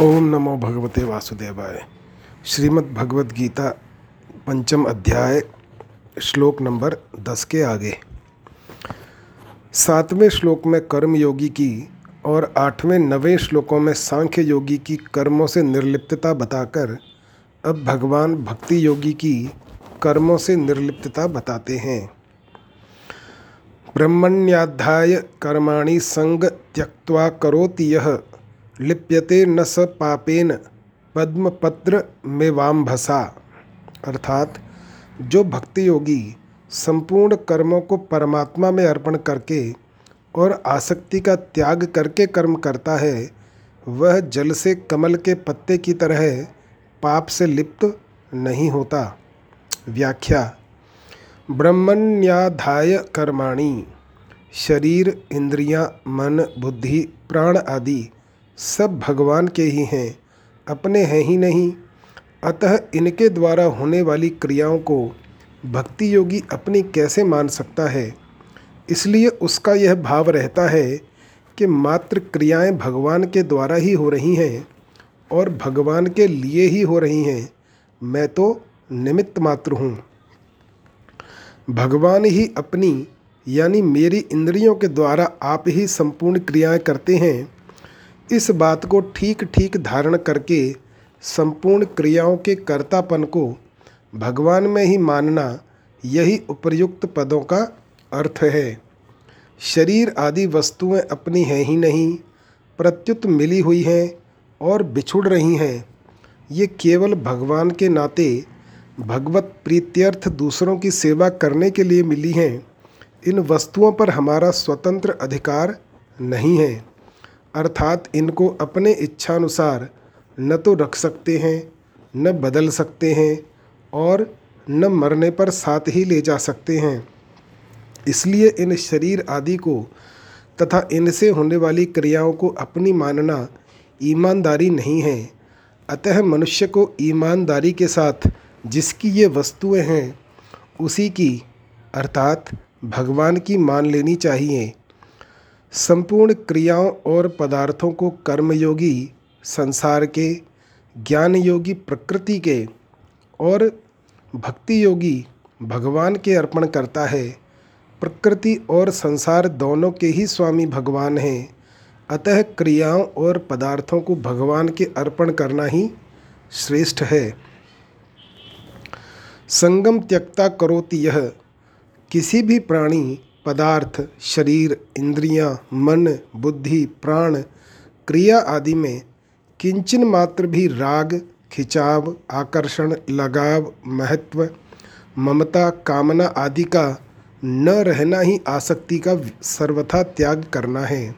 ओम नमो भगवते वासुदेवाय। श्रीमद् भगवद गीता पंचम अध्याय, श्लोक नंबर दस के आगे। सातवें श्लोक में कर्म योगी की और आठवें नवें श्लोकों में सांख्य योगी की कर्मों से निर्लिप्तता बताकर अब भगवान भक्ति योगी की कर्मों से निर्लिप्तता बताते हैं। ब्रह्मण्याध्याय कर्माणि संग त्यक्त्वा करोति यह लिप्यते न स पापेन पद्मपत्र मेवाम्भसा अर्थात जो भक्ति योगी संपूर्ण कर्मों को परमात्मा में अर्पण करके और आसक्ति का त्याग करके कर्म करता है वह जल से कमल के पत्ते की तरह पाप से लिप्त नहीं होता। व्याख्या ब्रह्मण्याधाय कर्माणि शरीर इंद्रियाँ, मन बुद्धि प्राण आदि। सब भगवान के ही हैं, अपने हैं ही नहीं। अतः इनके द्वारा होने वाली क्रियाओं को भक्ति योगी अपनी कैसे मान सकता है? इसलिए उसका यह भाव रहता है कि मात्र क्रियाएँ भगवान के द्वारा ही हो रही हैं और भगवान के लिए ही हो रही हैं। मैं तो निमित्त मात्र हूँ। भगवान ही अपनी, यानी मेरी इंद्रियों के द्वारा आप ही संपूर्ण क्रियाएँ करते हैं। इस बात को ठीक ठीक धारण करके संपूर्ण क्रियाओं के कर्तापन को भगवान में ही मानना यही उपर्युक्त पदों का अर्थ है। शरीर आदि वस्तुएँ अपनी हैं ही नहीं, प्रत्युत मिली हुई हैं और बिछुड़ रही हैं। ये केवल भगवान के नाते भगवत प्रीत्यर्थ दूसरों की सेवा करने के लिए मिली हैं। इन वस्तुओं पर हमारा स्वतंत्र अधिकार नहीं है। अर्थात इनको अपने इच्छानुसार न तो रख सकते हैं, न बदल सकते हैं और न मरने पर साथ ही ले जा सकते हैं। इसलिए इन शरीर आदि को तथा इनसे होने वाली क्रियाओं को अपनी मानना ईमानदारी नहीं है। अतः मनुष्य को ईमानदारी के साथ जिसकी ये वस्तुएँ हैं, उसी की, अर्थात, भगवान की मान लेनी चाहिए। संपूर्ण क्रियाओं और पदार्थों को कर्मयोगी, संसार के ज्ञान योगी प्रकृति के और भक्ति योगी भगवान के अर्पण करता है। प्रकृति और संसार दोनों के ही स्वामी भगवान हैं। अतः क्रियाओं और पदार्थों को भगवान के अर्पण करना ही श्रेष्ठ है। संगम त्यक्ता करोति यह किसी भी प्राणी पदार्थ शरीर इंद्रियाँ, मन बुद्धि प्राण क्रिया आदि में किंचन मात्र भी राग खिंचाव आकर्षण लगाव महत्व ममता कामना आदि का न रहना ही आसक्ति का सर्वथा त्याग करना है।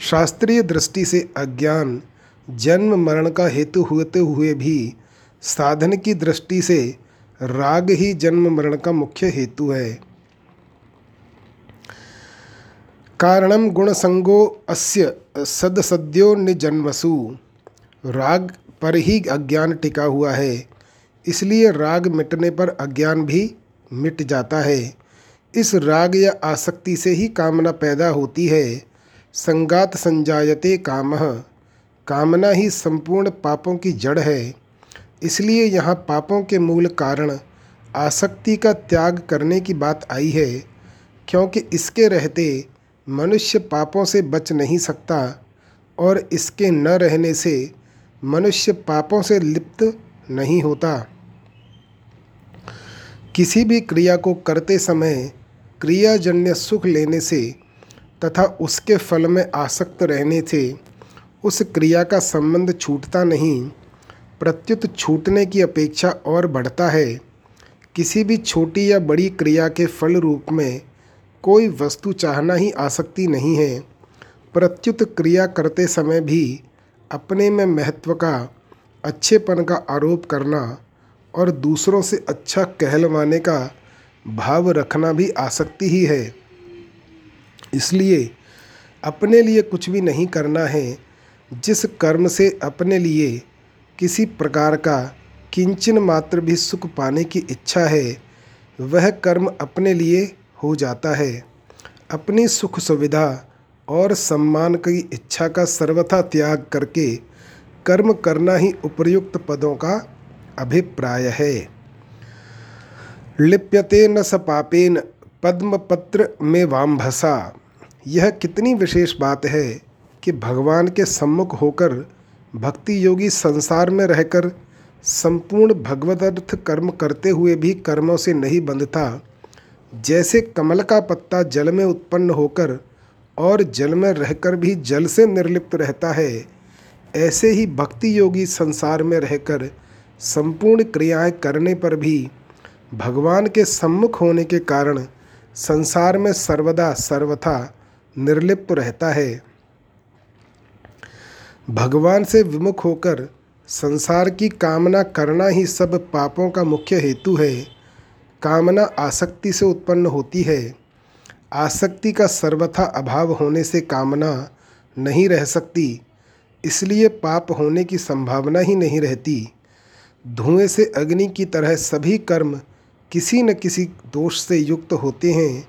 शास्त्रीय दृष्टि से अज्ञान जन्म मरण का हेतु होते हुए भी साधन की दृष्टि से राग ही जन्म मरण का मुख्य हेतु है। कारणम गुणसंगो अस्य, सदसद्यो निजन्मसु। राग पर ही अज्ञान टिका हुआ है, इसलिए राग मिटने पर अज्ञान भी मिट जाता है। इस राग या आसक्ति से ही कामना पैदा होती है। संगात संजायते काम, कामना ही संपूर्ण पापों की जड़ है। इसलिए यहाँ पापों के मूल कारण आसक्ति का त्याग करने की बात आई है, क्योंकि इसके रहते मनुष्य पापों से बच नहीं सकता और इसके न रहने से मनुष्य पापों से लिप्त नहीं होता। किसी भी क्रिया को करते समय क्रियाजन्य सुख लेने से तथा उसके फल में आसक्त रहने से उस क्रिया का संबंध छूटता नहीं, प्रत्युत छूटने की अपेक्षा और बढ़ता है। किसी भी छोटी या बड़ी क्रिया के फल रूप में कोई वस्तु चाहना ही आसक्ति नहीं है। प्रत्युत क्रिया करते समय भी अपने में महत्व का, अच्छेपन का आरोप करना और दूसरों से अच्छा कहलवाने का भाव रखना भी आसक्ति ही है। इसलिए अपने लिए कुछ भी नहीं करना है। जिस कर्म से अपने लिए किसी प्रकार का किंचन मात्र भी सुख पाने की इच्छा है, वह कर्म अपने लिए हो जाता है। अपनी सुख सुविधा और सम्मान की इच्छा का सर्वथा त्याग करके कर्म करना ही उपयुक्त पदों का अभिप्राय है। लिप्यते न स पापेन पद्मपत्र में वामभसा। यह कितनी विशेष बात है कि भगवान के सम्मुख होकर भक्ति योगी संसार में रहकर संपूर्ण भगवदर्थ कर्म करते हुए भी कर्मों से नहीं बंधता। जैसे कमल का पत्ता जल में उत्पन्न होकर और जल में रहकर भी जल से निर्लिप्त रहता है, ऐसे ही भक्ति योगी संसार में रहकर संपूर्ण क्रियाएँ करने पर भी भगवान के सम्मुख होने के कारण संसार में सर्वदा सर्वथा निर्लिप्त रहता है। भगवान से विमुख होकर संसार की कामना करना ही सब पापों का मुख्य हेतु है। कामना आसक्ति से उत्पन्न होती है। आसक्ति का सर्वथा अभाव होने से कामना नहीं रह सकती, इसलिए पाप होने की संभावना ही नहीं रहती। धुएँ से अग्नि की तरह सभी कर्म किसी न किसी दोष से युक्त होते हैं,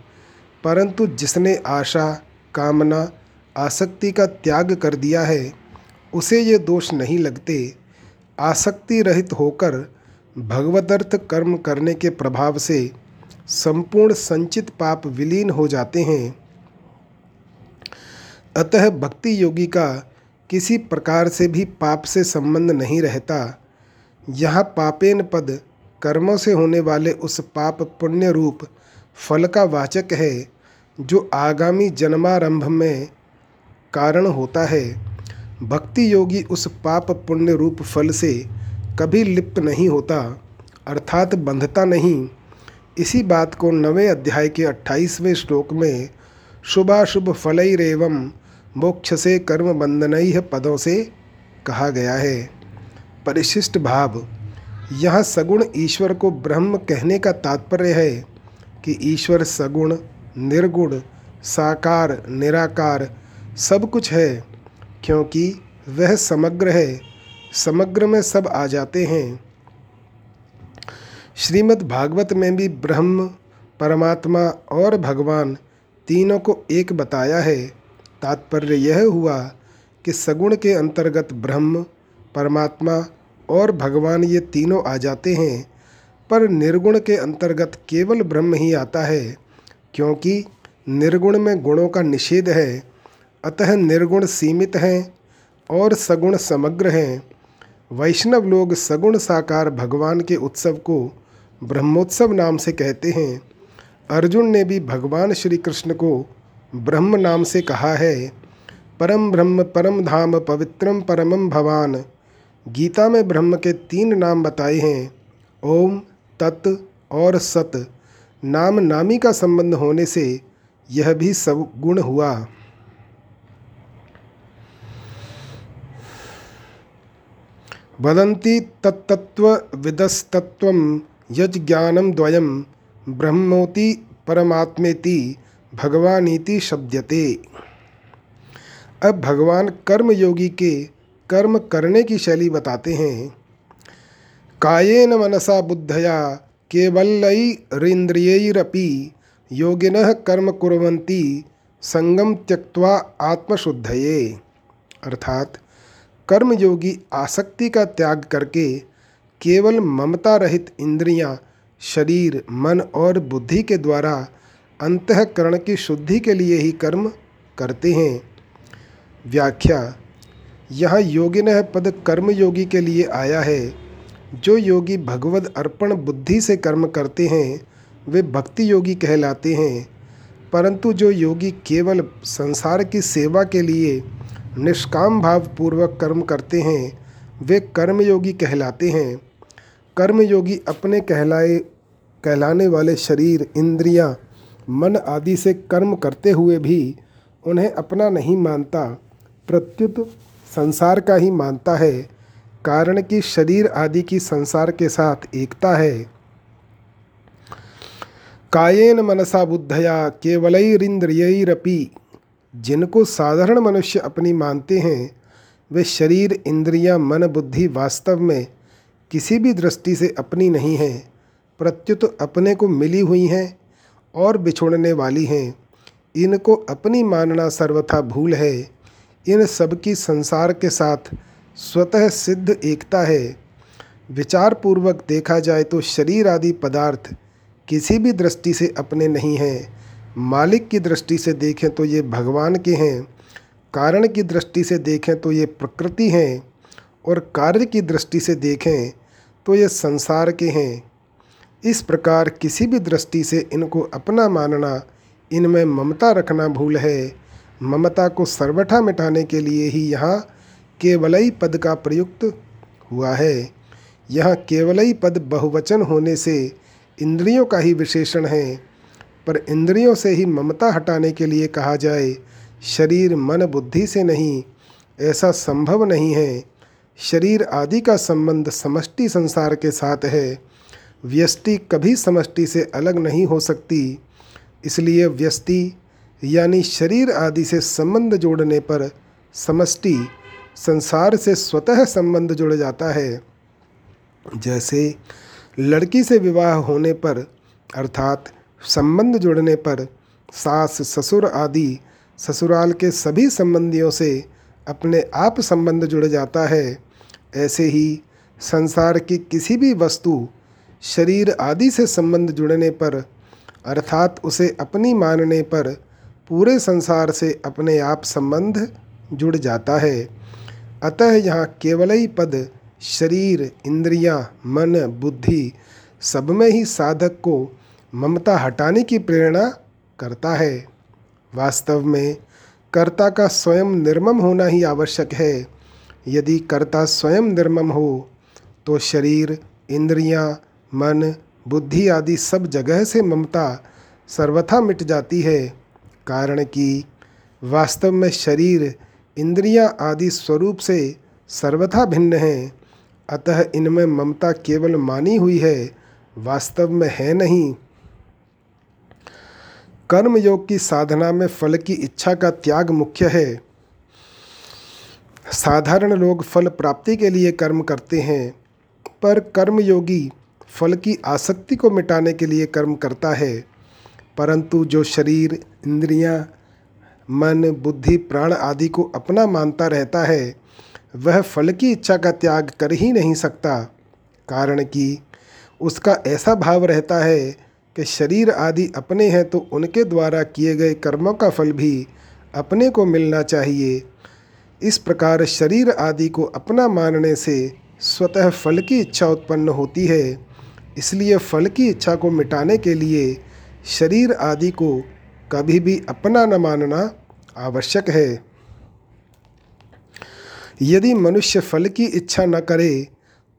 परंतु जिसने आशा, कामना, आसक्ति का त्याग कर दिया है, उसे ये दोष नहीं लगते। आसक्ति रहित होकर भगवदर्थ कर्म करने के प्रभाव से संपूर्ण संचित पाप विलीन हो जाते हैं। अतः भक्ति योगी का किसी प्रकार से भी पाप से संबंध नहीं रहता। यहाँ पापेन पद कर्मों से होने वाले उस पाप पुण्य रूप फल का वाचक है, जो आगामी जन्मारंभ में कारण होता है। भक्ति योगी उस पाप पुण्य रूप फल से कभी लिप्त नहीं होता, अर्थात बंधता नहीं। इसी बात को नवे अध्याय के अट्ठाईसवें श्लोक में शुभाशुभ फलैरेवम मोक्ष से कर्म बंधनई पदों से कहा गया है। परिशिष्ट भाव, यह सगुण ईश्वर को ब्रह्म कहने का तात्पर्य है कि ईश्वर सगुण, निर्गुण, साकार, निराकार सब कुछ है, क्योंकि वह समग्र है। समग्र में सब आ जाते हैं। श्रीमद् भागवत में भी ब्रह्म, परमात्मा और भगवान तीनों को एक बताया है। तात्पर्य यह हुआ कि सगुण के अंतर्गत ब्रह्म, परमात्मा और भगवान ये तीनों आ जाते हैं, पर निर्गुण के अंतर्गत केवल ब्रह्म ही आता है, क्योंकि निर्गुण में गुणों का निषेध है। अतः निर्गुण सीमित हैं और सगुण समग्र हैं। वैष्णव लोग सगुण साकार भगवान के उत्सव को ब्रह्मोत्सव नाम से कहते हैं। अर्जुन ने भी भगवान श्री कृष्ण को ब्रह्म नाम से कहा है। परम ब्रह्म, परम धाम, पवित्रम, परमम भवान। गीता में ब्रह्म के तीन नाम बताए हैं। ओम, तत् और सत। नाम नामी का संबंध होने से यह भी सब गुण हुआ। वदन्ति तत्तत्त्वविदस्तत्त्वं यज्ञानम द्वयम ब्रह्मोति परमात्मेति भगवानीति शब्दते अब भगवान कर्म योगी के कर्म करने की शैली बताते हैं। कायेन मनसा बुद्धया केवलैरिंद्रियैरपि योगिनः कर्म कुर्वन्ति संगम त्यक्त्वा आत्मशुद्धये। अर्थात कर्मयोगी आसक्ति का त्याग करके केवल ममता रहित इंद्रियाँ, शरीर मन और बुद्धि के द्वारा अंतकरण की शुद्धि के लिए ही कर्म करते हैं। व्याख्या यहाँ योगिन पद कर्मयोगी के लिए आया है। जो योगी भगवद अर्पण बुद्धि से कर्म करते हैं वे भक्ति योगी कहलाते हैं। परंतु जो योगी केवल संसार की सेवा के लिए निष्काम भाव पूर्वक कर्म करते हैं वे कर्मयोगी कहलाते हैं। कर्मयोगी अपने कहलाए कहलाने वाले शरीर इंद्रियाँ, मन आदि से कर्म करते हुए भी उन्हें अपना नहीं मानता प्रत्युत संसार का ही मानता है कारण कि शरीर आदि की संसार के साथ एकता है। कायेन मनसा बुद्धया केवलैरिंद्रियरपि जिनको साधारण मनुष्य अपनी मानते हैं वे शरीर इंद्रियाँ, मन बुद्धि वास्तव में किसी भी दृष्टि से अपनी नहीं हैं प्रत्युत अपने को मिली हुई हैं और बिछोड़ने वाली हैं। इनको अपनी मानना सर्वथा भूल है। इन सब की संसार के साथ स्वतः सिद्ध एकता है। विचार पूर्वक देखा जाए तो शरीर आदि पदार्थ किसी भी दृष्टि से अपने नहीं हैं। मालिक की दृष्टि से देखें तो ये भगवान के हैं, कारण की दृष्टि से देखें तो ये प्रकृति हैं और कार्य की दृष्टि से देखें तो ये संसार के हैं। इस प्रकार किसी भी दृष्टि से इनको अपना मानना, इनमें ममता रखना भूल है। ममता को सर्वथा मिटाने के लिए ही यहाँ केवलई पद का प्रयुक्त हुआ है। यह केवलई पद बहुवचन होने से इंद्रियों का ही विशेषण है। पर इंद्रियों से ही ममता हटाने के लिए कहा जाए, शरीर मन बुद्धि से नहीं, ऐसा संभव नहीं है। शरीर आदि का संबंध समष्टि संसार के साथ है। व्यष्टि कभी समष्टि से अलग नहीं हो सकती। इसलिए व्यष्टि, यानी शरीर आदि से संबंध जोड़ने पर समष्टि संसार से स्वतः संबंध जुड़ जाता है। जैसे लड़की से विवाह होने पर, अर्थात संबंध जुड़ने पर सास ससुर आदि ससुराल के सभी संबंधियों से अपने आप संबंध जुड़ जाता है। ऐसे ही संसार की किसी भी वस्तु शरीर आदि से संबंध जुड़ने पर अर्थात उसे अपनी मानने पर पूरे संसार से अपने आप संबंध जुड़ जाता है। अतः यहाँ केवल ही पद शरीर इंद्रियाँ, मन बुद्धि सब में ही साधक को ममता हटाने की प्रेरणा करता है। वास्तव में कर्ता का स्वयं निर्मम होना ही आवश्यक है। यदि कर्ता स्वयं निर्मम हो तो शरीर इंद्रियाँ, मन बुद्धि आदि सब जगह से ममता सर्वथा मिट जाती है। कारण कि वास्तव में शरीर इंद्रियाँ आदि स्वरूप से सर्वथा भिन्न हैं। अतः इनमें ममता केवल मानी हुई है वास्तव में है नहीं। कर्म योग की साधना में फल की इच्छा का त्याग मुख्य है। साधारण लोग फल प्राप्ति के लिए कर्म करते हैं पर कर्म योगी फल की आसक्ति को मिटाने के लिए कर्म करता है। परंतु जो शरीर इंद्रियाँ, मन बुद्धि प्राण आदि को अपना मानता रहता है वह फल की इच्छा का त्याग कर ही नहीं सकता कारण कि उसका ऐसा भाव रहता है कि शरीर आदि अपने हैं तो उनके द्वारा किए गए कर्मों का फल भी अपने को मिलना चाहिए। इस प्रकार शरीर आदि को अपना मानने से स्वतः फल की इच्छा उत्पन्न होती है। इसलिए फल की इच्छा को मिटाने के लिए शरीर आदि को कभी भी अपना न मानना आवश्यक है। यदि मनुष्य फल की इच्छा न करे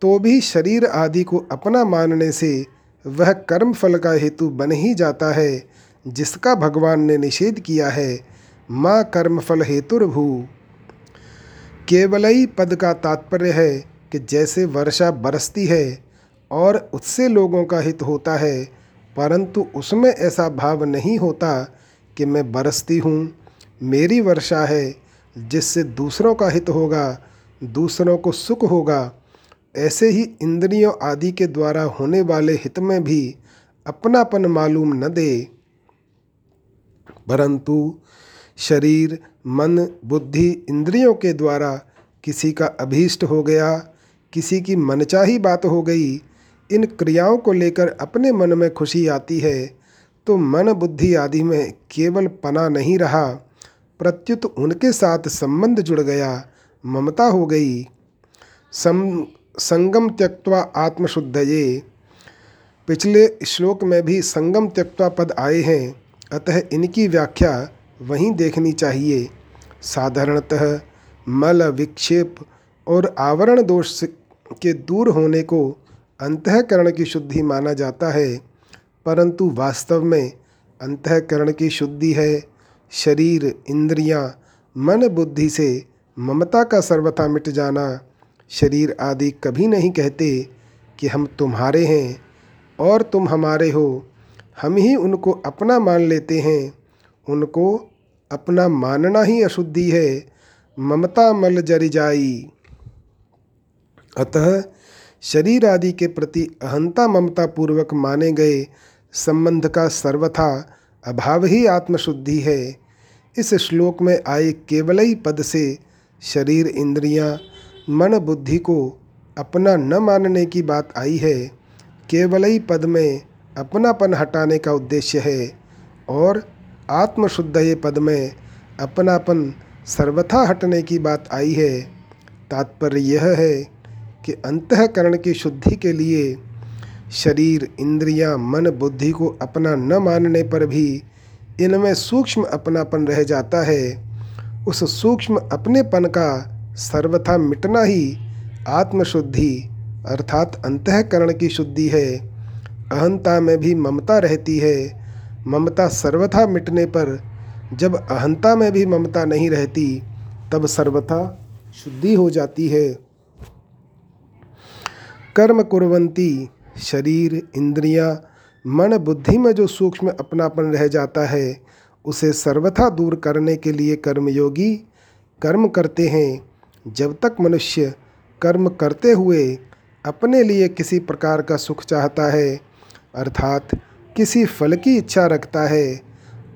तो भी शरीर आदि को अपना मानने से वह कर्म फल का हेतु बन ही जाता है, जिसका भगवान ने निषेध किया है, माँ कर्म फल हेतुर्भू। केवलई पद का तात्पर्य है कि जैसे वर्षा बरसती है और उससे लोगों का हित होता है, परंतु उसमें ऐसा भाव नहीं होता कि मैं बरसती हूँ, मेरी वर्षा है, जिससे दूसरों का हित होगा, दूसरों को सुख होगा ऐसे ही इंद्रियों आदि के द्वारा होने वाले हित में भी अपनापन मालूम न दे। परंतु शरीर, मन, बुद्धि इंद्रियों के द्वारा किसी का अभीष्ट हो गया, किसी की मनचाही बात हो गई, इन क्रियाओं को लेकर अपने मन में खुशी आती है तो मन बुद्धि आदि में केवल पना नहीं रहा, प्रत्युत उनके साथ संबंध जुड़ गया, ममता हो गई। सम संगम त्यक्वा आत्मशुद्धये। पिछले श्लोक में भी संगम त्यक्वा पद आए हैं अतः इनकी व्याख्या वहीं देखनी चाहिए। साधारणतः मल विक्षेप और आवरण दोष के दूर होने को अंतकरण की शुद्धि माना जाता है परंतु वास्तव में अंतकरण की शुद्धि है। शरीर इंद्रियाँ, मन बुद्धि से ममता का सर्वथा मिट जाना शरीर आदि कभी नहीं कहते कि हम तुम्हारे हैं और तुम हमारे हो। हम ही उनको अपना मान लेते हैं। उनको अपना मानना ही अशुद्धि है। ममता मल जरी जाई। अतः शरीर आदि के प्रति अहंता ममता पूर्वक माने गए संबंध का सर्वथा अभाव ही आत्मशुद्धि है। इस श्लोक में आए केवल ही पद से शरीर इंद्रियाँ, मन बुद्धि को अपना न मानने की बात आई है केवल ही पद में अपनापन हटाने का उद्देश्य है और आत्मशुद्ध ये पद में अपनापन सर्वथा हटने की बात आई है। तात्पर्य यह है कि अंतकरण की शुद्धि के लिए शरीर इंद्रियाँ, मन बुद्धि को अपना न मानने पर भी इनमें सूक्ष्म अपनापन रह जाता है। उस सूक्ष्म अपनेपन का सर्वथा मिटना ही आत्मशुद्धि अर्थात अंतकरण की शुद्धि है। अहंता में भी ममता रहती है। ममता सर्वथा मिटने पर जब अहंता में भी ममता नहीं रहती तब सर्वथा शुद्धि हो जाती है। कर्म कुरवंती शरीर इंद्रियाँ, मन बुद्धि में जो सूक्ष्म अपनापन रह जाता है उसे सर्वथा दूर करने के लिए कर्मयोगी कर्म करते हैं। जब तक मनुष्य कर्म करते हुए अपने लिए किसी प्रकार का सुख चाहता है अर्थात किसी फल की इच्छा रखता है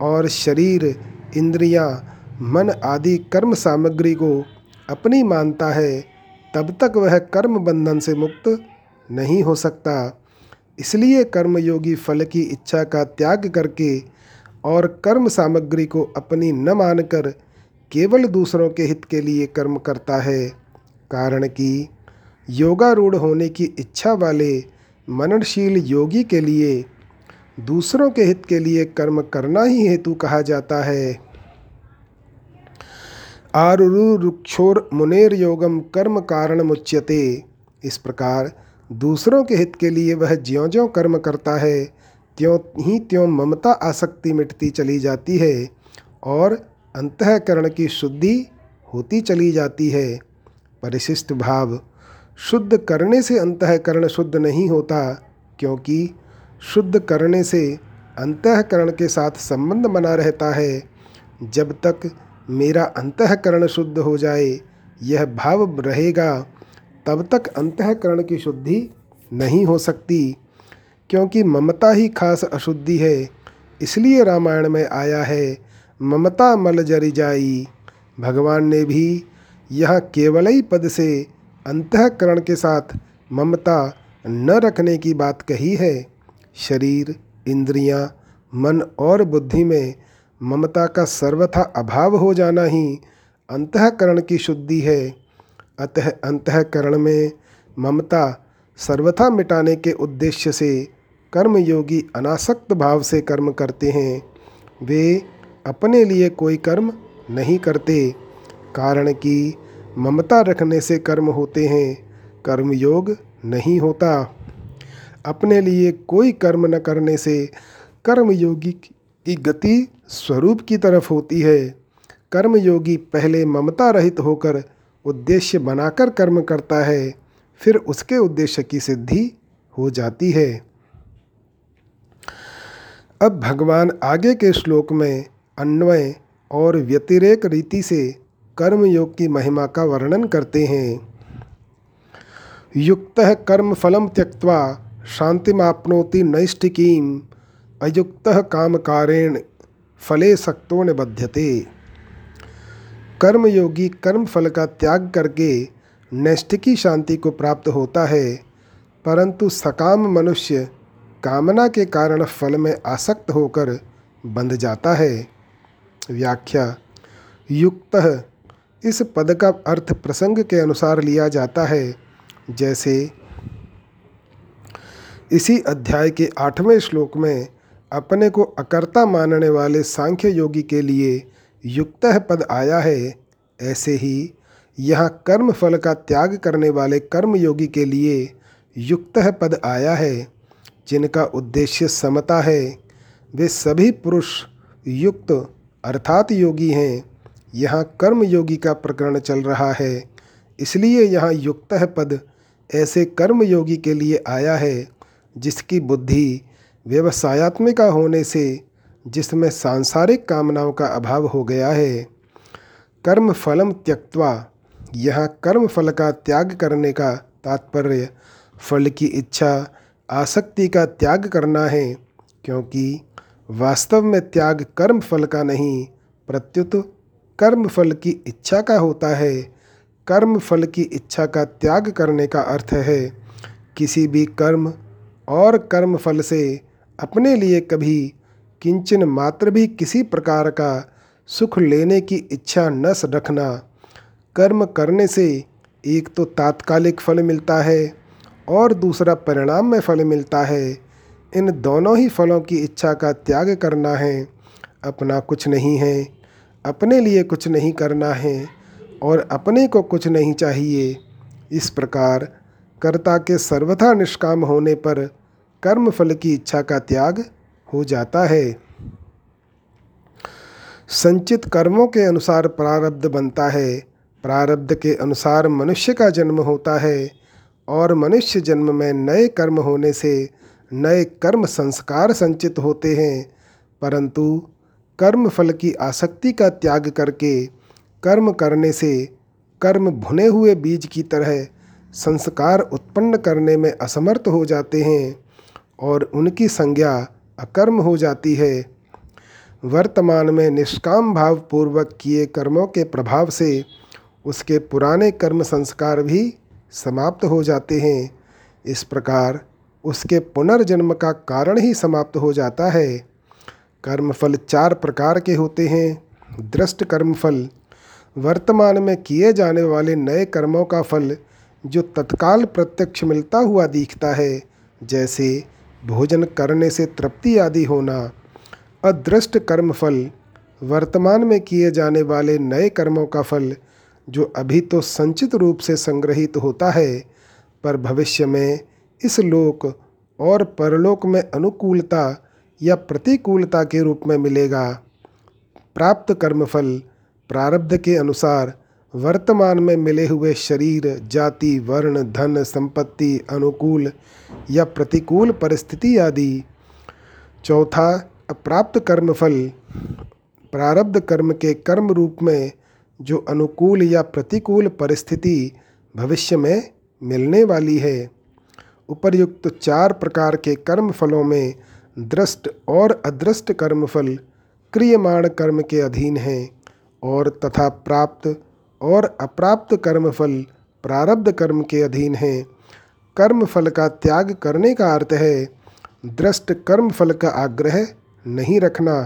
और शरीर इंद्रियाँ, मन आदि कर्म सामग्री को अपनी मानता है तब तक वह कर्म बंधन से मुक्त नहीं हो सकता। इसलिए कर्मयोगी फल की इच्छा का त्याग करके और कर्म सामग्री को अपनी न मानकर केवल दूसरों के हित के लिए कर्म करता है, कारण कि योगारूढ़ होने की इच्छा वाले मननशील योगी के लिए दूसरों के हित के लिए कर्म करना ही हेतु कहा जाता है। आरुरुक्षोर मुनेर योगम कर्म कारण मुच्यते। इस प्रकार दूसरों के हित के लिए वह ज्यो ज्यो कर्म करता है, त्यों ही त्यों ममता आसक्ति मिटती चली जाती है और अंतकरण की शुद्धि होती चली जाती है। परिशिष्ट भाव, शुद्ध करने से अंतकरण शुद्ध नहीं होता, क्योंकि शुद्ध करने से अंतकरण के साथ संबंध बना रहता है। जब तक मेरा अंतकरण शुद्ध हो जाए, यह भाव रहेगा, तब तक अंतकरण की शुद्धि नहीं हो सकती, क्योंकि ममता ही खास अशुद्धि है, इसलिए रामायण में आया है ममता मल जरी जाई। भगवान ने भी यह केवल ही पद से अंतकरण के साथ ममता न रखने की बात कही है। शरीर इंद्रियाँ, मन और बुद्धि में ममता का सर्वथा अभाव हो जाना ही अंतकरण की शुद्धि है। अतः अंतकरण में ममता सर्वथा मिटाने के उद्देश्य से कर्मयोगी अनासक्त भाव से कर्म करते हैं। वे अपने लिए कोई कर्म नहीं करते। कारण कि ममता रखने से कर्म होते हैं, कर्मयोग नहीं होता। अपने लिए कोई कर्म न करने से कर्मयोगी की गति स्वरूप की तरफ़ होती है। कर्मयोगी पहले ममता रहित होकर उद्देश्य बनाकर कर्म करता है, फिर उसके उद्देश्य की सिद्धि हो जाती है। अब भगवान आगे के श्लोक में अन्वय और व्यतिरेक रीति से कर्म योग की महिमा का वर्णन करते हैं। युक्त कर्म फलम त्यक्वा शांतिमापनोति नैष्ठिकीम अयुक्त काम कारेण फले सक्तो निबध्यते। कर्मयोगी कर्म फल का त्याग करके नैष्ठिकी शांति को प्राप्त होता है, परंतु सकाम मनुष्य कामना के कारण फल में आसक्त होकर बंध जाता है। व्याख्या। युक्त, इस पद का अर्थ प्रसंग के अनुसार लिया जाता है। जैसे, इसी अध्याय के आठवें श्लोक में, अपने को अकर्ता मानने वाले सांख्य योगी के लिए युक्त पद आया है। ऐसे ही, यहाँ कर्म फल का त्याग करने वाले कर्म योगी के लिए युक्त पद आया है, जिनका उद्देश्य समता है। वे सभी पुरुष युक्त अर्थात योगी हैं। यहाँ कर्म योगी का प्रकरण चल रहा है। इसलिए यहाँ युक्त पद ऐसे कर्म योगी के लिए आया है, जिसकी बुद्धि व्यवसायत्मिका होने से जिसमें सांसारिक कामनाओं का अभाव हो गया है। कर्म फलम त्यक्वा यहाँ कर्म फल का त्याग करने का तात्पर्य फल की इच्छा, आसक्ति का त्याग करना है, क्योंकि वास्तव में त्याग कर्म फल का नहीं, प्रत्युत कर्म फल की इच्छा का होता है। कर्म फल की इच्छा का त्याग करने का अर्थ है, किसी भी कर्म और कर्म फल से अपने लिए कभी किंचन मात्र भी किसी प्रकार का सुख लेने की इच्छा न रखना। कर्म करने से एक तो तात्कालिक फल मिलता है और दूसरा परिणाम में फल मिलता है। इन दोनों ही फलों की इच्छा का त्याग करना है। अपना कुछ नहीं है, अपने लिए कुछ नहीं करना है और अपने को कुछ नहीं चाहिए। इस प्रकार कर्ता के सर्वथा निष्काम होने पर कर्म फल की इच्छा का त्याग हो जाता है। संचित कर्मों के अनुसार प्रारब्ध बनता है। प्रारब्ध के अनुसार मनुष्य का जन्म होता है और मनुष्य जन्म में नए कर्म होने से नए कर्म संस्कार संचित होते हैं, परंतु कर्म फल की आसक्ति का त्याग करके कर्म करने से कर्म भुने हुए बीज की तरह संस्कार उत्पन्न करने में असमर्थ हो जाते हैं और उनकी संज्ञा अकर्म हो जाती है। वर्तमान में निष्काम भाव पूर्वक किए कर्मों के प्रभाव से उसके पुराने कर्म संस्कार भी समाप्त हो जाते हैं। इस प्रकार उसके पुनर्जन्म का कारण ही समाप्त हो जाता है। कर्मफल चार प्रकार के होते हैं। दृष्ट कर्मफल, वर्तमान में किए जाने वाले नए कर्मों का फल, जो तत्काल प्रत्यक्ष मिलता हुआ दिखता है, जैसे भोजन करने से तृप्ति आदि होना। अदृष्ट कर्मफल, वर्तमान में किए जाने वाले नए कर्मों का फल, जो अभी तो संचित रूप से संग्रहित होता है, पर भविष्य में इस लोक और परलोक में अनुकूलता या प्रतिकूलता के रूप में मिलेगा। प्राप्त कर्मफल प्रारब्ध के अनुसार वर्तमान में मिले हुए शरीर, जाति, वर्ण, धन, संपत्ति, अनुकूल या प्रतिकूल परिस्थिति आदि। चौथा, अप्राप्त कर्मफल प्रारब्ध कर्म के कर्म रूप में जो अनुकूल या प्रतिकूल परिस्थिति भविष्य में मिलने वाली है। उपर्युक्त चार प्रकार के कर्म फलों में दृष्ट और अदृष्ट कर्मफल क्रियमाण कर्म के अधीन हैं और तथा प्राप्त और अप्राप्त कर्मफल प्रारब्ध कर्म के अधीन हैं। कर्म फल का त्याग करने का अर्थ है, दृष्ट कर्म फल का आग्रह नहीं रखना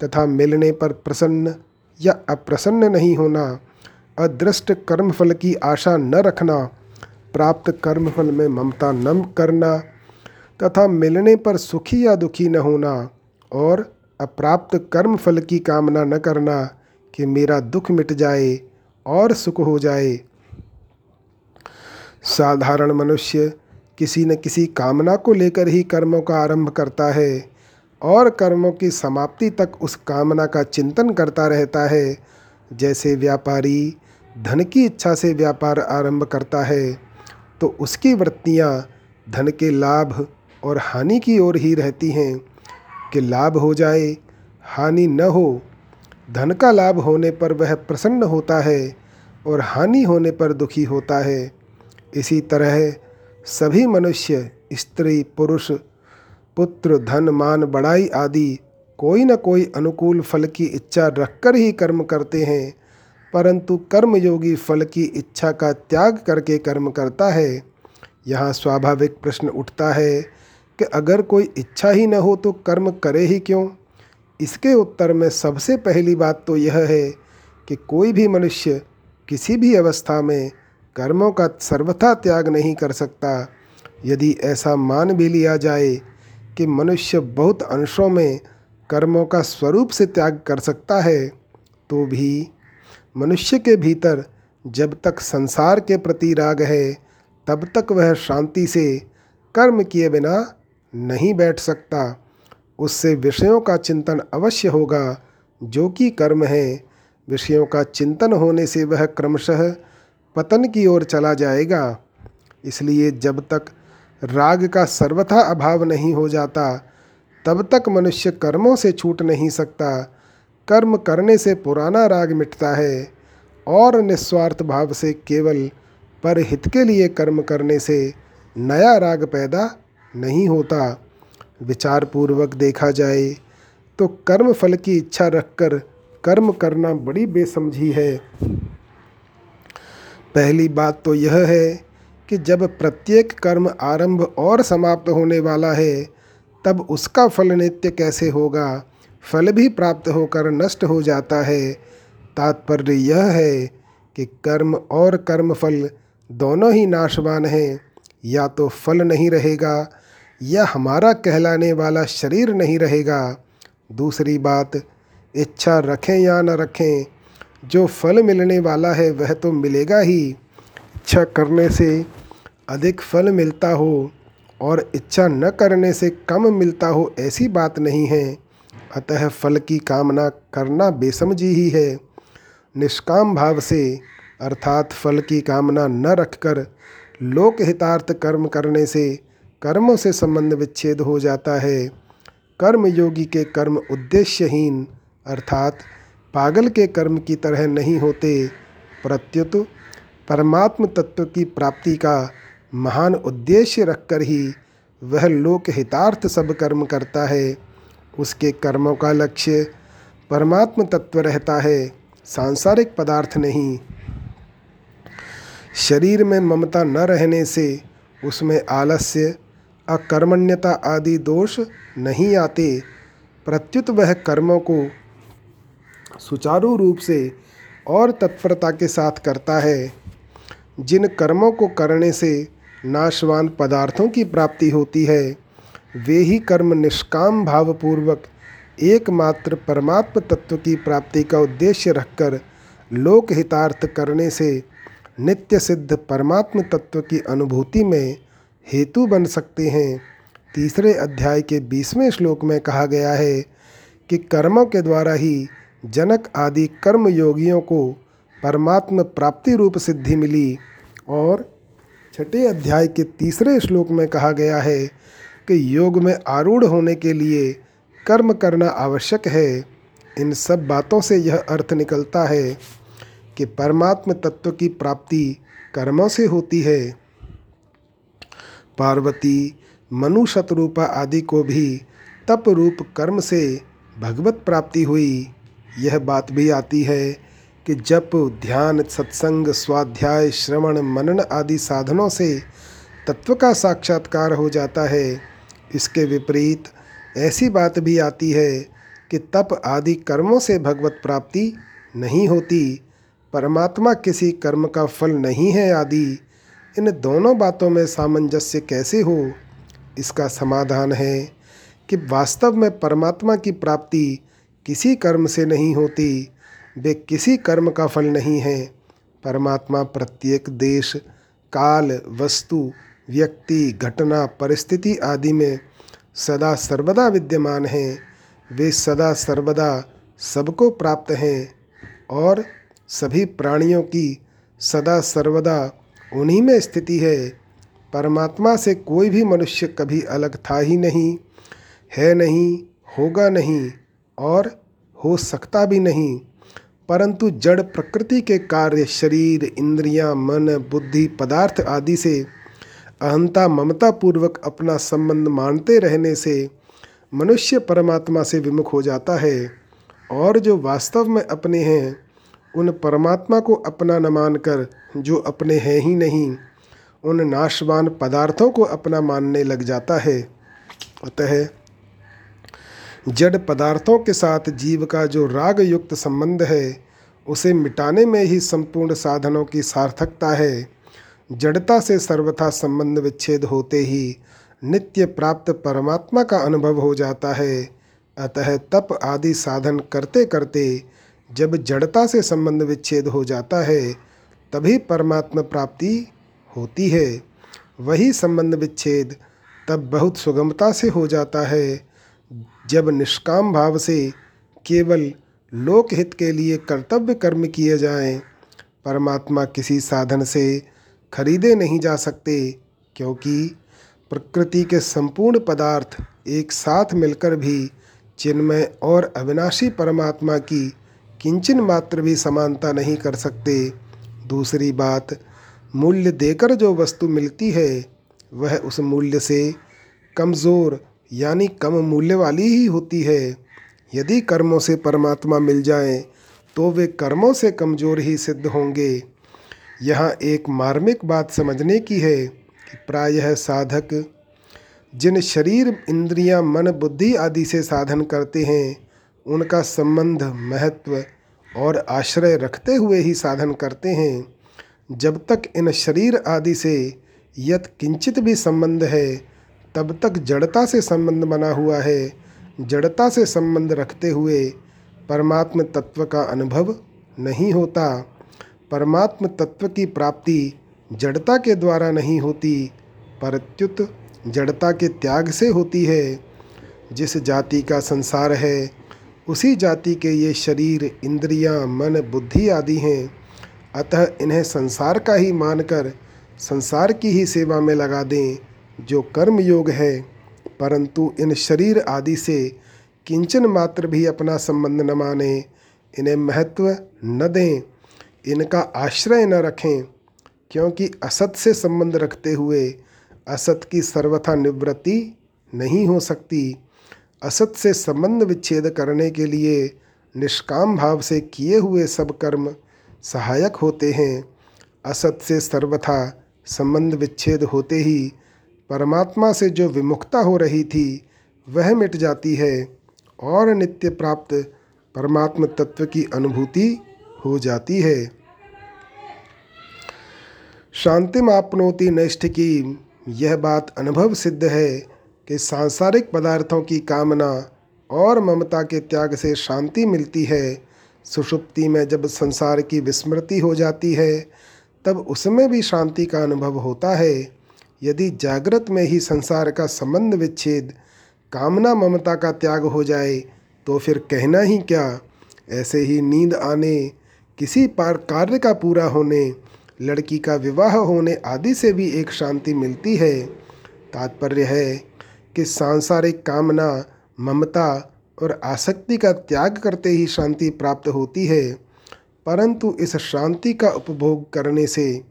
तथा मिलने पर प्रसन्न या अप्रसन्न नहीं होना, अदृष्ट कर्मफल की आशा न रखना प्राप्त कर्मफल में ममता न करना तथा मिलने पर सुखी या दुखी न होना और अप्राप्त कर्मफल की कामना न करना कि मेरा दुख मिट जाए और सुख हो जाए। साधारण मनुष्य किसी न किसी कामना को लेकर ही कर्मों का आरंभ करता है और कर्मों की समाप्ति तक उस कामना का चिंतन करता रहता है। जैसे व्यापारी धन की इच्छा से व्यापार आरंभ करता है तो उसकी वृत्तियाँ धन के लाभ और हानि की ओर ही रहती हैं कि लाभ हो जाए, हानि न हो। धन का लाभ होने पर वह प्रसन्न होता है और हानि होने पर दुखी होता है। इसी तरह सभी मनुष्य, स्त्री, पुरुष, पुत्र, धन, मान, बड़ाई आदि कोई न कोई अनुकूल फल की इच्छा रखकर ही कर्म करते हैं। परंतु कर्मयोगी फल की इच्छा का त्याग करके कर्म करता है। यहाँ स्वाभाविक प्रश्न उठता है कि अगर कोई इच्छा ही न हो तो कर्म करे ही क्यों? इसके उत्तर में सबसे पहली बात तो यह है कि कोई भी मनुष्य किसी भी अवस्था में कर्मों का सर्वथा त्याग नहीं कर सकता। यदि ऐसा मान भी लिया जाए कि मनुष्य बहुत अंशों में कर्मों का स्वरूप से त्याग कर सकता है तो भी मनुष्य के भीतर जब तक संसार के प्रति राग है, तब तक वह शांति से कर्म किए बिना नहीं बैठ सकता। उससे विषयों का चिंतन अवश्य होगा, जो कि कर्म है। विषयों का चिंतन होने से वह क्रमशः पतन की ओर चला जाएगा। इसलिए जब तक राग का सर्वथा अभाव नहीं हो जाता, तब तक मनुष्य कर्मों से छूट नहीं सकता। कर्म करने से पुराना राग मिटता है और निस्वार्थ भाव से केवल पर हित के लिए कर्म करने से नया राग पैदा नहीं होता। विचार पूर्वक देखा जाए तो कर्म फल की इच्छा रखकर कर्म करना बड़ी बेसमझी है। पहली बात तो यह है कि जब प्रत्येक कर्म आरंभ और समाप्त होने वाला है, तब उसका फल नित्य कैसे होगा? फल भी प्राप्त होकर नष्ट हो जाता है। तात्पर्य यह है कि कर्म और कर्मफल दोनों ही नाशवान हैं। या तो फल नहीं रहेगा, या हमारा कहलाने वाला शरीर नहीं रहेगा। दूसरी बात, इच्छा रखें या न रखें, जो फल मिलने वाला है वह तो मिलेगा ही। इच्छा करने से अधिक फल मिलता हो और इच्छा न करने से कम मिलता हो ऐसी बात नहीं है। अतः फल की कामना करना बेसमझी ही है। निष्काम भाव से, अर्थात फल की कामना न रखकर लोकहितार्थ कर्म करने से कर्मों से संबंध विच्छेद हो जाता है। कर्म योगी के कर्म उद्देश्यहीन, अर्थात पागल के कर्म की तरह नहीं होते, प्रत्युत परमात्म तत्व की प्राप्ति का महान उद्देश्य रखकर ही वह लोक हितार्थ सब कर्म करता है। उसके कर्मों का लक्ष्य परमात्म तत्व रहता है, सांसारिक पदार्थ नहीं। शरीर में ममता न रहने से उसमें आलस्य, अकर्मण्यता आदि दोष नहीं आते। प्रत्युत वह कर्मों को सुचारू रूप से और तत्परता के साथ करता है। जिन कर्मों को करने से नाशवान पदार्थों की प्राप्ति होती है वे ही कर्म निष्काम भावपूर्वक एकमात्र परमात्म तत्व की प्राप्ति का उद्देश्य रखकर लोकहितार्थ करने से नित्य सिद्ध परमात्म तत्व की अनुभूति में हेतु बन सकते हैं। तीसरे अध्याय के बीसवें श्लोक में कहा गया है कि कर्मों के द्वारा ही जनक आदि कर्म योगियों को परमात्म प्राप्ति रूप सिद्धि मिली और छठे अध्याय के तीसरे श्लोक में कहा गया है कि योग में आरूढ़ होने के लिए कर्म करना आवश्यक है। इन सब बातों से यह अर्थ निकलता है कि परमात्म तत्व की प्राप्ति कर्मों से होती है। पार्वती मनु शतरूपा आदि को भी तप रूप कर्म से भगवत प्राप्ति हुई। यह बात भी आती है कि जप, ध्यान, सत्संग, स्वाध्याय, श्रवण, मनन आदि साधनों से तत्व का साक्षात्कार हो जाता है। इसके विपरीत ऐसी बात भी आती है कि तप आदि कर्मों से भगवत प्राप्ति नहीं होती। परमात्मा किसी कर्म का फल नहीं है आदि। इन दोनों बातों में सामंजस्य कैसे हो? इसका समाधान है कि वास्तव में परमात्मा की प्राप्ति किसी कर्म से नहीं होती। वे किसी कर्म का फल नहीं है। परमात्मा प्रत्येक देश, काल, वस्तु व्यक्ति घटना परिस्थिति आदि में सदा सर्वदा विद्यमान हैं। वे सदा सर्वदा सबको प्राप्त हैं और सभी प्राणियों की सदा सर्वदा उन्हीं में स्थिति है। परमात्मा से कोई भी मनुष्य कभी अलग था ही नहीं है नहीं होगा नहीं और हो सकता भी नहीं। परंतु जड़ प्रकृति के कार्य शरीर इंद्रियाँ, मन बुद्धि पदार्थ आदि से अहंता ममता पूर्वक अपना संबंध मानते रहने से मनुष्य परमात्मा से विमुख हो जाता है। और जो वास्तव में अपने हैं, उन परमात्मा को अपना न मानकर जो अपने हैं ही नहीं, उन नाशवान पदार्थों को अपना मानने लग जाता है। अतः जड़ पदार्थों के साथ जीव का जो राग युक्त संबंध है, उसे मिटाने में ही संपूर्ण साधनों की सार्थकता है। जड़ता से सर्वथा संबंध विच्छेद होते ही नित्य प्राप्त परमात्मा का अनुभव हो जाता है। अतः तप आदि साधन करते करते जब जड़ता से संबंध विच्छेद हो जाता है, तभी परमात्मा प्राप्ति होती है। वही संबंध विच्छेद तब बहुत सुगमता से हो जाता है, जब निष्काम भाव से केवल लोकहित के लिए कर्तव्य कर्म किए जाएँ। परमात्मा किसी साधन से खरीदे नहीं जा सकते, क्योंकि प्रकृति के संपूर्ण पदार्थ एक साथ मिलकर भी चिन्मय और अविनाशी परमात्मा की किंचन मात्र भी समानता नहीं कर सकते। दूसरी बात, मूल्य देकर जो वस्तु मिलती है, वह उस मूल्य से कमज़ोर यानी कम मूल्य वाली ही होती है। यदि कर्मों से परमात्मा मिल जाए तो वे कर्मों से कमज़ोर ही सिद्ध होंगे। यहाँ एक मार्मिक बात समझने की है कि प्रायः साधक जिन शरीर इंद्रियाँ, मन बुद्धि आदि से साधन करते हैं उनका संबंध महत्व और आश्रय रखते हुए ही साधन करते हैं। जब तक इन शरीर आदि से यत किंचित भी संबंध है तब तक जड़ता से संबंध बना हुआ है। जड़ता से संबंध रखते हुए परमात्म तत्व का अनुभव नहीं होता। परमात्म तत्व की प्राप्ति जड़ता के द्वारा नहीं होती परत्युत जड़ता के त्याग से होती है। जिस जाति का संसार है उसी जाति के ये शरीर इंद्रियाँ, मन बुद्धि आदि हैं। अतः इन्हें संसार का ही मानकर संसार की ही सेवा में लगा दें जो कर्म योग है। परंतु इन शरीर आदि से किंचन मात्र भी अपना संबंध न माने इन्हें महत्व न दें। इनका आश्रय न रखें, क्योंकि असत से संबंध रखते हुए असत की सर्वथा निवृत्ति नहीं हो सकती। असत से संबंध विच्छेद करने के लिए निष्काम भाव से किए हुए सब कर्म सहायक होते हैं। असत से सर्वथा संबंध विच्छेद होते ही परमात्मा से जो विमुखता हो रही थी, वह मिट जाती है और नित्य प्राप्त परमात्म तत्व की अनुभूति हो जाती है। शांतिम आपनोति नष्ट की। यह बात अनुभव सिद्ध है कि सांसारिक पदार्थों की कामना और ममता के त्याग से शांति मिलती है। सुषुप्ति में जब संसार की विस्मृति हो जाती है, तब उसमें भी शांति का अनुभव होता है। यदि जागृत में ही संसार का संबंध विच्छेद, कामना ममता का त्याग हो जाए तो फिर कहना ही क्या? ऐसे ही नींद आने किसी पार कार्य का पूरा होने, लड़की का विवाह होने आदि से भी एक शांति मिलती है। तात्पर्य है कि सांसारिक कामना, ममता और आसक्ति का त्याग करते ही शांति प्राप्त होती है। परंतु इस शांति का उपभोग करने से,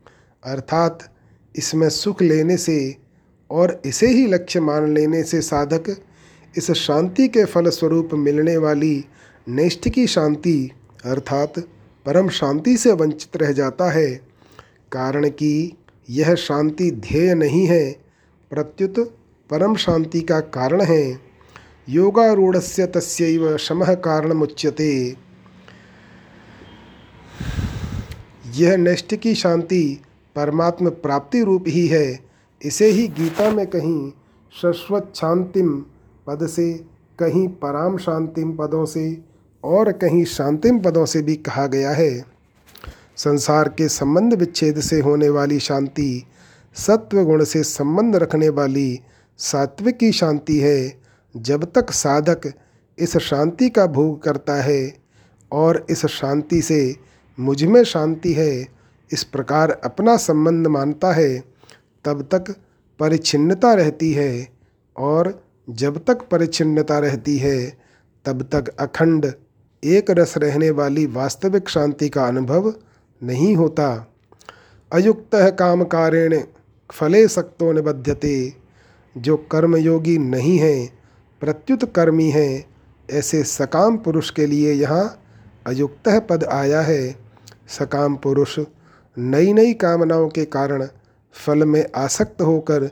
अर्थात इसमें सुख लेने से और इसे ही लक्ष्य मान लेने से साधक इस शांति के फलस्वरूप मिलने वाली निष्ठ की शांति, अर्थात परम शांति से वंचित रह जाता है। कारण कि यह शांति ध्येय नहीं है, प्रत्युत परम शांति का कारण है। योगारूढ़ से तस्व शम कारण मुच्यते यह निष्ठ की शांति परमात्म प्राप्ति रूप ही है। इसे ही गीता में कहीं शाश्वत शांतिम पद से, कहीं पराम शांतिम पदों से और कहीं शांतिम पदों से भी कहा गया है। संसार के संबंध विच्छेद से होने वाली शांति सत्व गुण से संबंध रखने वाली सात्विक की शांति है। जब तक साधक इस शांति का भोग करता है और इस शांति से मुझमें शांति है, इस प्रकार अपना संबंध मानता है, तब तक परिच्छिन्नता रहती है और जब तक परिच्छिन्नता रहती है, तब तक अखंड एक रस रहने वाली वास्तविक शांति का अनुभव नहीं होता। अयुक्त काम कारेण फले सक्तो निबध्यते। जो कर्मयोगी नहीं है, प्रत्युत कर्मी है, ऐसे सकाम पुरुष के लिए यहाँ अयुक्त पद आया है। सकाम पुरुष नई नई कामनाओं के कारण फल में आसक्त होकर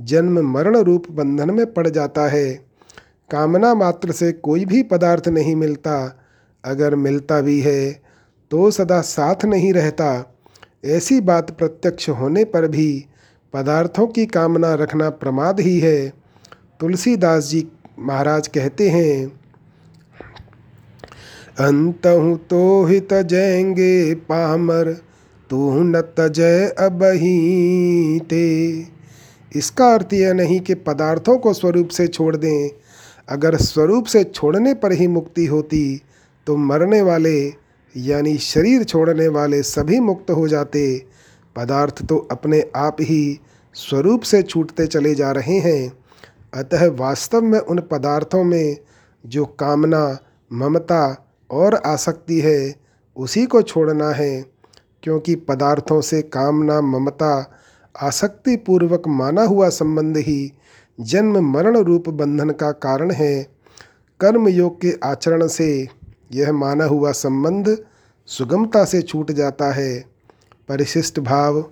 जन्म मरण रूप बंधन में पड़ जाता है। कामना मात्र से कोई भी पदार्थ नहीं मिलता। अगर मिलता भी है तो सदा साथ नहीं रहता। ऐसी बात प्रत्यक्ष होने पर भी पदार्थों की कामना रखना प्रमाद ही है। तुलसीदास जी महाराज कहते हैं अंत हूँ तो हित जैंगे पामर, तू न तजय ते। इसका अर्थ यह नहीं कि पदार्थों को स्वरूप से छोड़ दें। अगर स्वरूप से छोड़ने पर ही मुक्ति होती तो मरने वाले, यानी शरीर छोड़ने वाले सभी मुक्त हो जाते। पदार्थ तो अपने आप ही स्वरूप से छूटते चले जा रहे हैं। अतः वास्तव में उन पदार्थों में जो कामना, ममता और आसक्ति है, उसी को छोड़ना है। क्योंकि पदार्थों से कामना, ममता आसक्ति पूर्वक माना हुआ संबंध ही जन्म मरण रूप बंधन का कारण है। कर्म योग के आचरण से यह माना हुआ संबंध सुगमता से छूट जाता है। परिशिष्ट भाव,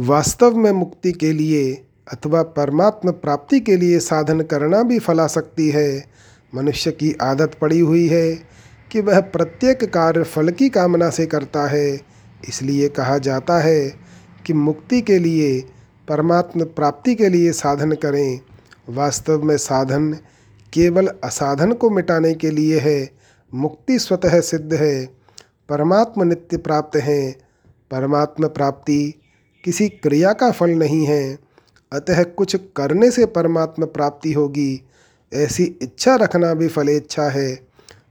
वास्तव में मुक्ति के लिए अथवा परमात्म प्राप्ति के लिए साधन करना भी फला सकती है। मनुष्य की आदत पड़ी हुई है कि वह प्रत्येक कार्य फल की कामना से करता है। इसलिए कहा जाता है कि मुक्ति के लिए, परमात्म प्राप्ति के लिए साधन करें। वास्तव में साधन केवल असाधन को मिटाने के लिए है, मुक्ति स्वतः सिद्ध है, परमात्म नित्य प्राप्त है। परमात्म प्राप्ति किसी क्रिया का फल नहीं है, अतः कुछ करने से परमात्मा प्राप्ति होगी। ऐसी इच्छा रखना भी फलेच्छा है।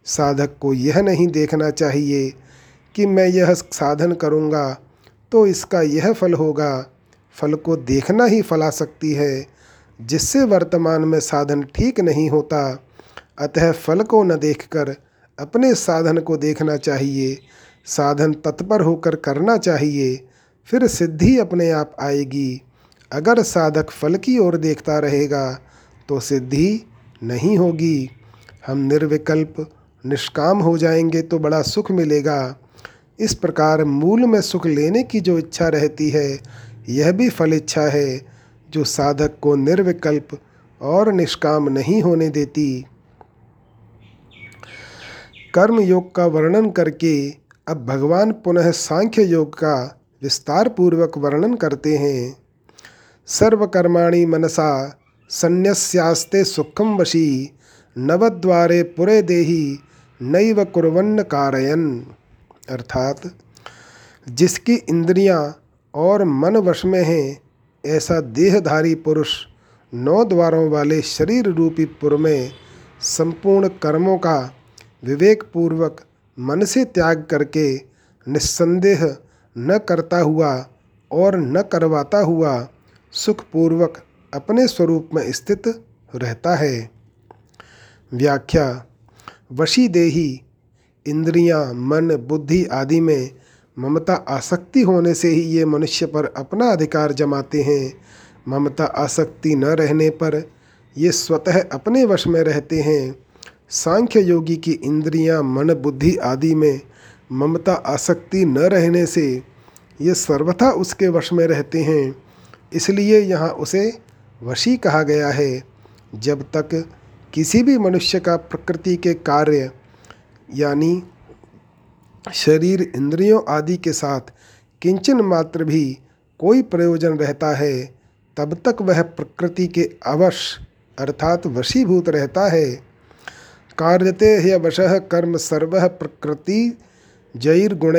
साधक को यह नहीं देखना चाहिए कि मैं यह साधन करूँगा तो इसका यह फल होगा। फल को देखना ही फला सकती है। जिससे वर्तमान में साधन ठीक नहीं होता, अतः फल को न देखकर अपने साधन को देखना चाहिए। साधन तत्पर होकर करना चाहिए, फिर सिद्धि अपने आप आएगी। अगर साधक फल की ओर देखता रहेगा तो सिद्धि नहीं होगी। हम निर्विकल्प, निष्काम हो जाएँगे तो बड़ा सुख मिलेगा। इस प्रकार मूल में सुख लेने की जो इच्छा रहती है, यह भी फल इच्छा है। जो साधक को निर्विकल्प और निष्काम नहीं होने देती। कर्म योग का वर्णन करके अब भगवान पुनः सांख्य योग का विस्तार पूर्वक वर्णन करते हैं। सर्वकर्माणि मनसा संन्यास्ते सुखम वशी, नवद्वारे पुरे देही नैव कुरन्न कारयन। अर्थात जिसकी इंद्रियाँ और मन वश में हैं ऐसा देहधारी पुरुष नौ द्वारों वाले शरीर रूपी पुर में संपूर्ण कर्मों का विवेक पूर्वक मन से त्याग करके निस्संदेह न करता हुआ और न करवाता हुआ सुखपूर्वक अपने स्वरूप में स्थित रहता है। व्याख्या वशी देही इंद्रियाँ, मन बुद्धि आदि में ममता आसक्ति होने से ही ये मनुष्य पर अपना अधिकार जमाते हैं। ममता आसक्ति न रहने पर ये स्वतः अपने वश में रहते हैं। सांख्य योगी की इंद्रियाँ, मन बुद्धि आदि में ममता आसक्ति न रहने से ये सर्वथा उसके वश में रहते हैं। इसलिए यहाँ उसे वशी कहा गया है। जब तक किसी भी मनुष्य का प्रकृति के कार्य यानी शरीर, इंद्रियों आदि के साथ किंचन मात्र भी कोई प्रयोजन रहता है, तब तक वह प्रकृति के अवश अर्थात वशीभूत रहता है। कार्यते ह्यवश कर्म सर्व प्रकृति जैर्गुण।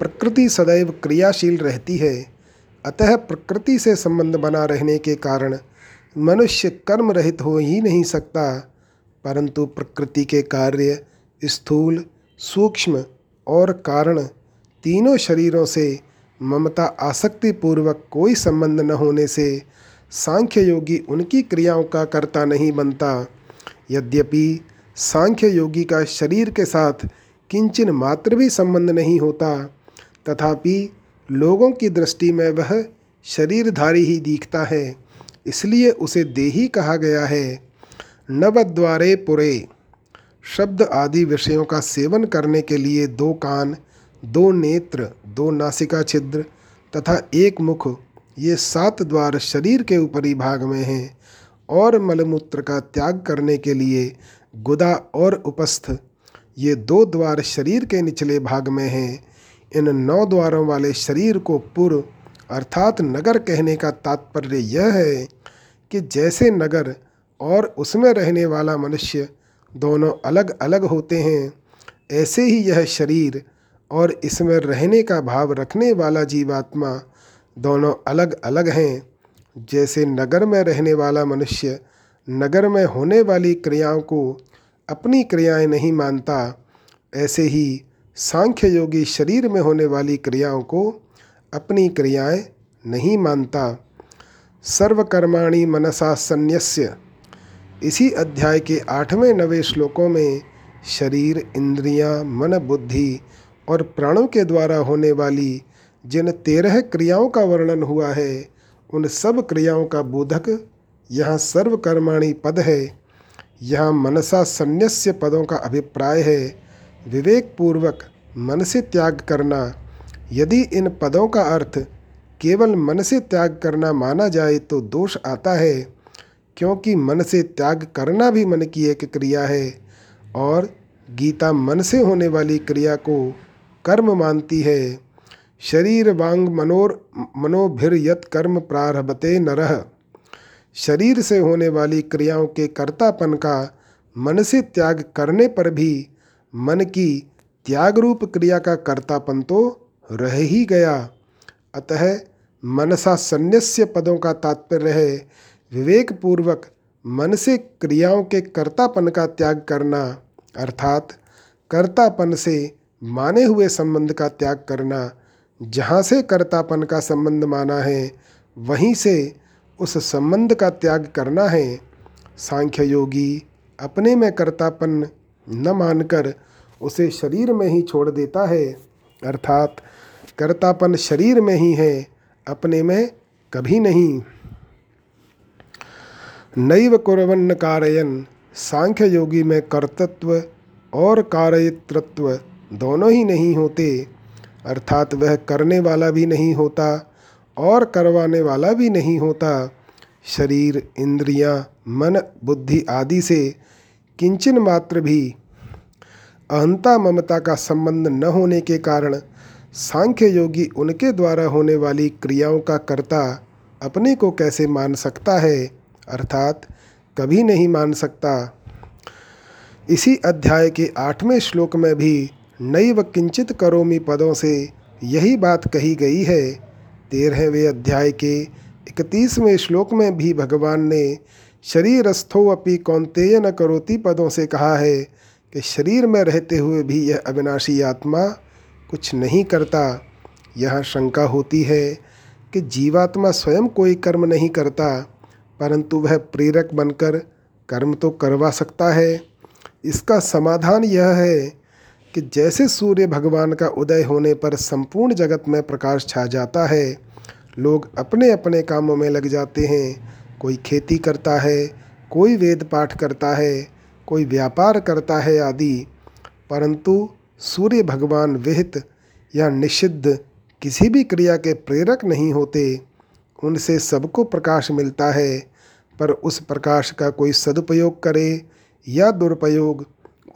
प्रकृति सदैव क्रियाशील रहती है, अतः प्रकृति से संबंध बना रहने के कारण मनुष्य कर्म रहित हो ही नहीं सकता, परंतु प्रकृति के कार्य स्थूल सूक्ष्म और कारण तीनों शरीरों से ममता आसक्ति पूर्वक कोई संबंध न होने से सांख्य योगी उनकी क्रियाओं का कर्ता नहीं बनता। यद्यपि सांख्य योगी का शरीर के साथ किंचन मात्र भी संबंध नहीं होता, तथापि लोगों की दृष्टि में वह शरीरधारी ही दिखता है, इसलिए उसे देही कहा गया है। नवद्वारे पुरे। शब्द आदि विषयों का सेवन करने के लिए दो कान, दो नेत्र, दो नासिका छिद्र तथा एक मुख, ये सात द्वार शरीर के ऊपरी भाग में हैं और मलमूत्र का त्याग करने के लिए गुदा और उपस्थ, ये दो द्वार शरीर के निचले भाग में हैं। इन नौ द्वारों वाले शरीर को पुर, अर्थात नगर कहने का तात्पर्य यह है कि जैसे नगर और उसमें रहने वाला मनुष्य दोनों अलग अलग होते हैं। ऐसे ही यह शरीर और इसमें रहने का भाव रखने वाला जीवात्मा दोनों अलग अलग हैं। जैसे नगर में रहने वाला मनुष्य नगर में होने वाली क्रियाओं को अपनी क्रियाएँ नहीं मानता, ऐसे ही सांख्य योगी शरीर में होने वाली क्रियाओं को अपनी क्रियाएँ नहीं मानता। सर्वकर्माणी मनसा संन्यस्य। इसी अध्याय के आठवें नवे श्लोकों में शरीर इंद्रियाँ, मन बुद्धि और प्राणों के द्वारा होने वाली जिन तेरह क्रियाओं का वर्णन हुआ है उन सब क्रियाओं का बोधक यहाँ सर्वकर्माणी पद है। यहाँ मनसा संन्यास्य पदों का अभिप्राय है। विवेक पूर्वक मन से त्याग करना यदि इन पदों का अर्थ केवल मन से त्याग करना माना जाए तो दोष आता है। क्योंकि मन से त्याग करना भी मन की एक क्रिया है और गीता मन से होने वाली क्रिया को कर्म मानती है। शरीर वांग मनोर मनोभिर यत कर्म प्रारभते नरह शरीर से होने वाली क्रियाओं के कर्तापन का मन से त्याग करने पर भी मन की त्याग रूप क्रिया का कर्तापन तो रह ही गया। अतः मनसा संन्यास्य पदों का तात्पर्य है विवेक पूर्वक मन से क्रियाओं के कर्तापन का त्याग करना, अर्थात कर्तापन से माने हुए संबंध का त्याग करना, जहाँ से कर्तापन का संबंध माना है, वहीं से उस संबंध का त्याग करना है। सांख्य योगी अपने में कर्तापन न मानकर उसे शरीर में ही छोड़ देता है, अर्थात कर्तापन शरीर में ही है, अपने में कभी नहीं। नैव कुरवन्न कारयन सांख्य योगी में कर्तत्व और कार्यतृत्व दोनों ही नहीं होते अर्थात वह करने वाला भी नहीं होता और करवाने वाला भी नहीं होता। शरीर इंद्रियाँ, मन बुद्धि आदि से किंचन मात्र भी अहंता ममता का संबंध न होने के कारण सांख्य योगी उनके द्वारा होने वाली क्रियाओं का कर्ता अपने को कैसे मान सकता है? अर्थात कभी नहीं मान सकता। इसी अध्याय के आठवें श्लोक में भी नई व किंचित करोमी पदों से यही बात कही गई है। तेरहवें अध्याय के इकतीसवें श्लोक में भी भगवान ने शरीरस्थो अपि कौंतेय न करोति पदों से कहा है कि शरीर में रहते हुए भी यह अविनाशी आत्मा कुछ नहीं करता। यह शंका होती है कि जीवात्मा स्वयं कोई कर्म नहीं करता। परंतु वह प्रेरक बनकर कर्म तो करवा सकता है। इसका समाधान यह है कि जैसे सूर्य भगवान का उदय होने पर संपूर्ण जगत में प्रकाश छा जाता है, लोग अपने अपने कामों में लग जाते हैं। कोई खेती करता है, कोई वेद पाठ करता है, कोई व्यापार करता है आदि। परंतु सूर्य भगवान विहित या निषिद्ध किसी भी क्रिया के प्रेरक नहीं होते। उनसे सबको प्रकाश मिलता है। पर उस प्रकाश का कोई सदुपयोग करे या दुरुपयोग,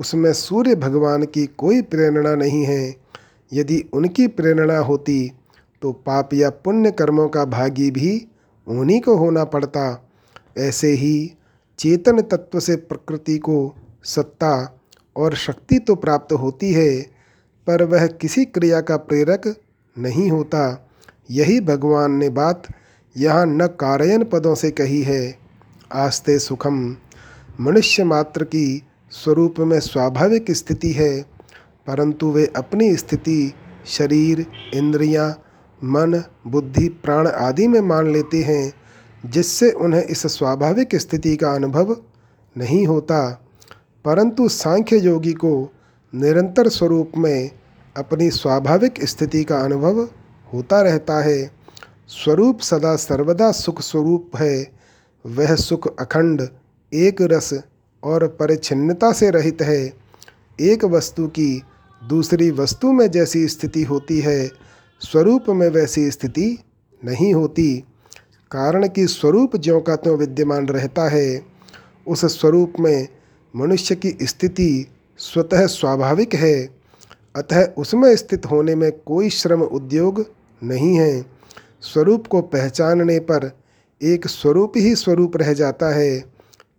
उसमें सूर्य भगवान की कोई प्रेरणा नहीं है। यदि उनकी प्रेरणा होती तो पाप या पुण्य कर्मों का भागी भी उन्हीं को होना पड़ता। ऐसे ही चेतन तत्व से प्रकृति को सत्ता और शक्ति तो प्राप्त होती है, पर वह किसी क्रिया का प्रेरक नहीं होता। यही भगवान ने बात यहाँ न कारयन पदों से कही है। आस्ते सुखम। मनुष्य मात्र की स्वरूप में स्वाभाविक स्थिति है परंतु वे अपनी स्थिति शरीर इंद्रियाँ, मन बुद्धि प्राण आदि में मान लेते हैं जिससे उन्हें इस स्वाभाविक स्थिति का अनुभव नहीं होता। परंतु सांख्य योगी को निरंतर स्वरूप में अपनी स्वाभाविक स्थिति का अनुभव होता रहता है। स्वरूप सदा सर्वदा सुख स्वरूप है। वह सुख अखंड, एक रस और परिच्छिन्नता से रहित है। एक वस्तु की दूसरी वस्तु में जैसी स्थिति होती है, स्वरूप में वैसी स्थिति नहीं होती। कारण कि स्वरूप ज्यों का त्यों विद्यमान रहता है, उस स्वरूप में मनुष्य की स्थिति स्वतः स्वाभाविक है। अतः उसमें स्थित होने में कोई श्रम उद्योग नहीं है। स्वरूप को पहचानने पर एक स्वरूप ही स्वरूप रह जाता है।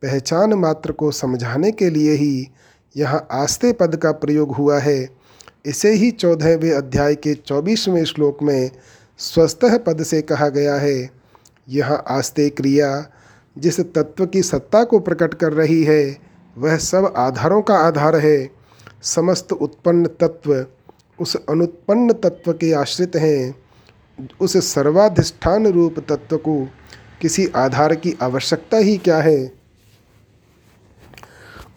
पहचान मात्र को समझाने के लिए ही यहाँ आस्ते पद का प्रयोग हुआ है। इसे ही चौदहवें अध्याय के चौबीसवें श्लोक में स्वस्थ पद से कहा गया है। यह आस्ते क्रिया जिस तत्व की सत्ता को प्रकट कर रही है, वह सब आधारों का आधार है। समस्त उत्पन्न तत्व उस अनुत्पन्न तत्व के आश्रित हैं। उस सर्वाधिष्ठान रूप तत्व को किसी आधार की आवश्यकता ही क्या है?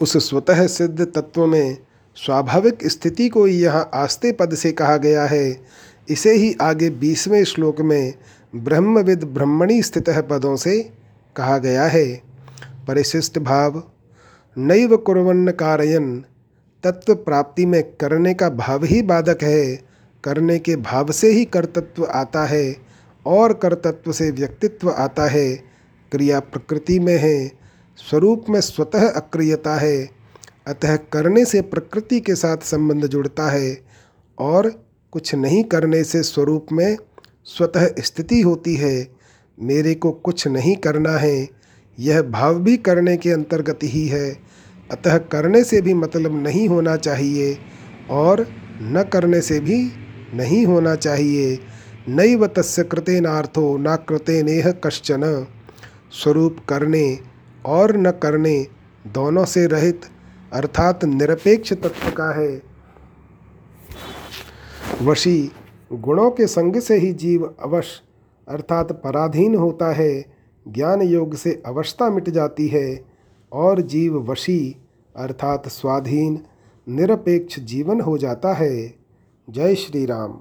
उस स्वतः सिद्ध तत्व में स्वाभाविक स्थिति को यहाँ आस्ते पद से कहा गया है। इसे ही आगे बीसवें श्लोक में ब्रह्मविद ब्रह्मणी स्थित पदों से कहा गया है। परिशिष्ट भाव, नैव कुरन्न कारयन, तत्व प्राप्ति में करने का भाव ही बाधक है। करने के भाव से ही कर्तत्व आता है। और कर्तत्व से व्यक्तित्व आता है, क्रिया प्रकृति में है, स्वरूप में स्वतः अक्रियता है, अतः करने से प्रकृति के साथ संबंध जुड़ता है और कुछ नहीं करने से स्वरूप में स्वतः स्थिति होती है। मेरे को कुछ नहीं करना है, यह भाव भी करने के अंतर्गत ही है, अतः करने से भी मतलब नहीं होना चाहिए और न करने से भी नहीं होना चाहिए। नैव तस्य कृते नार्थो न कृते नेह कश्चन। स्वरूप करने और न करने दोनों से रहित अर्थात निरपेक्ष तत्व का है। वशी गुणों के संग से ही जीव अवश अर्थात पराधीन होता है, ज्ञान योग से अवस्था मिट जाती है और जीव वशी अर्थात स्वाधीन, निरपेक्ष जीवन हो जाता है। जय श्री राम।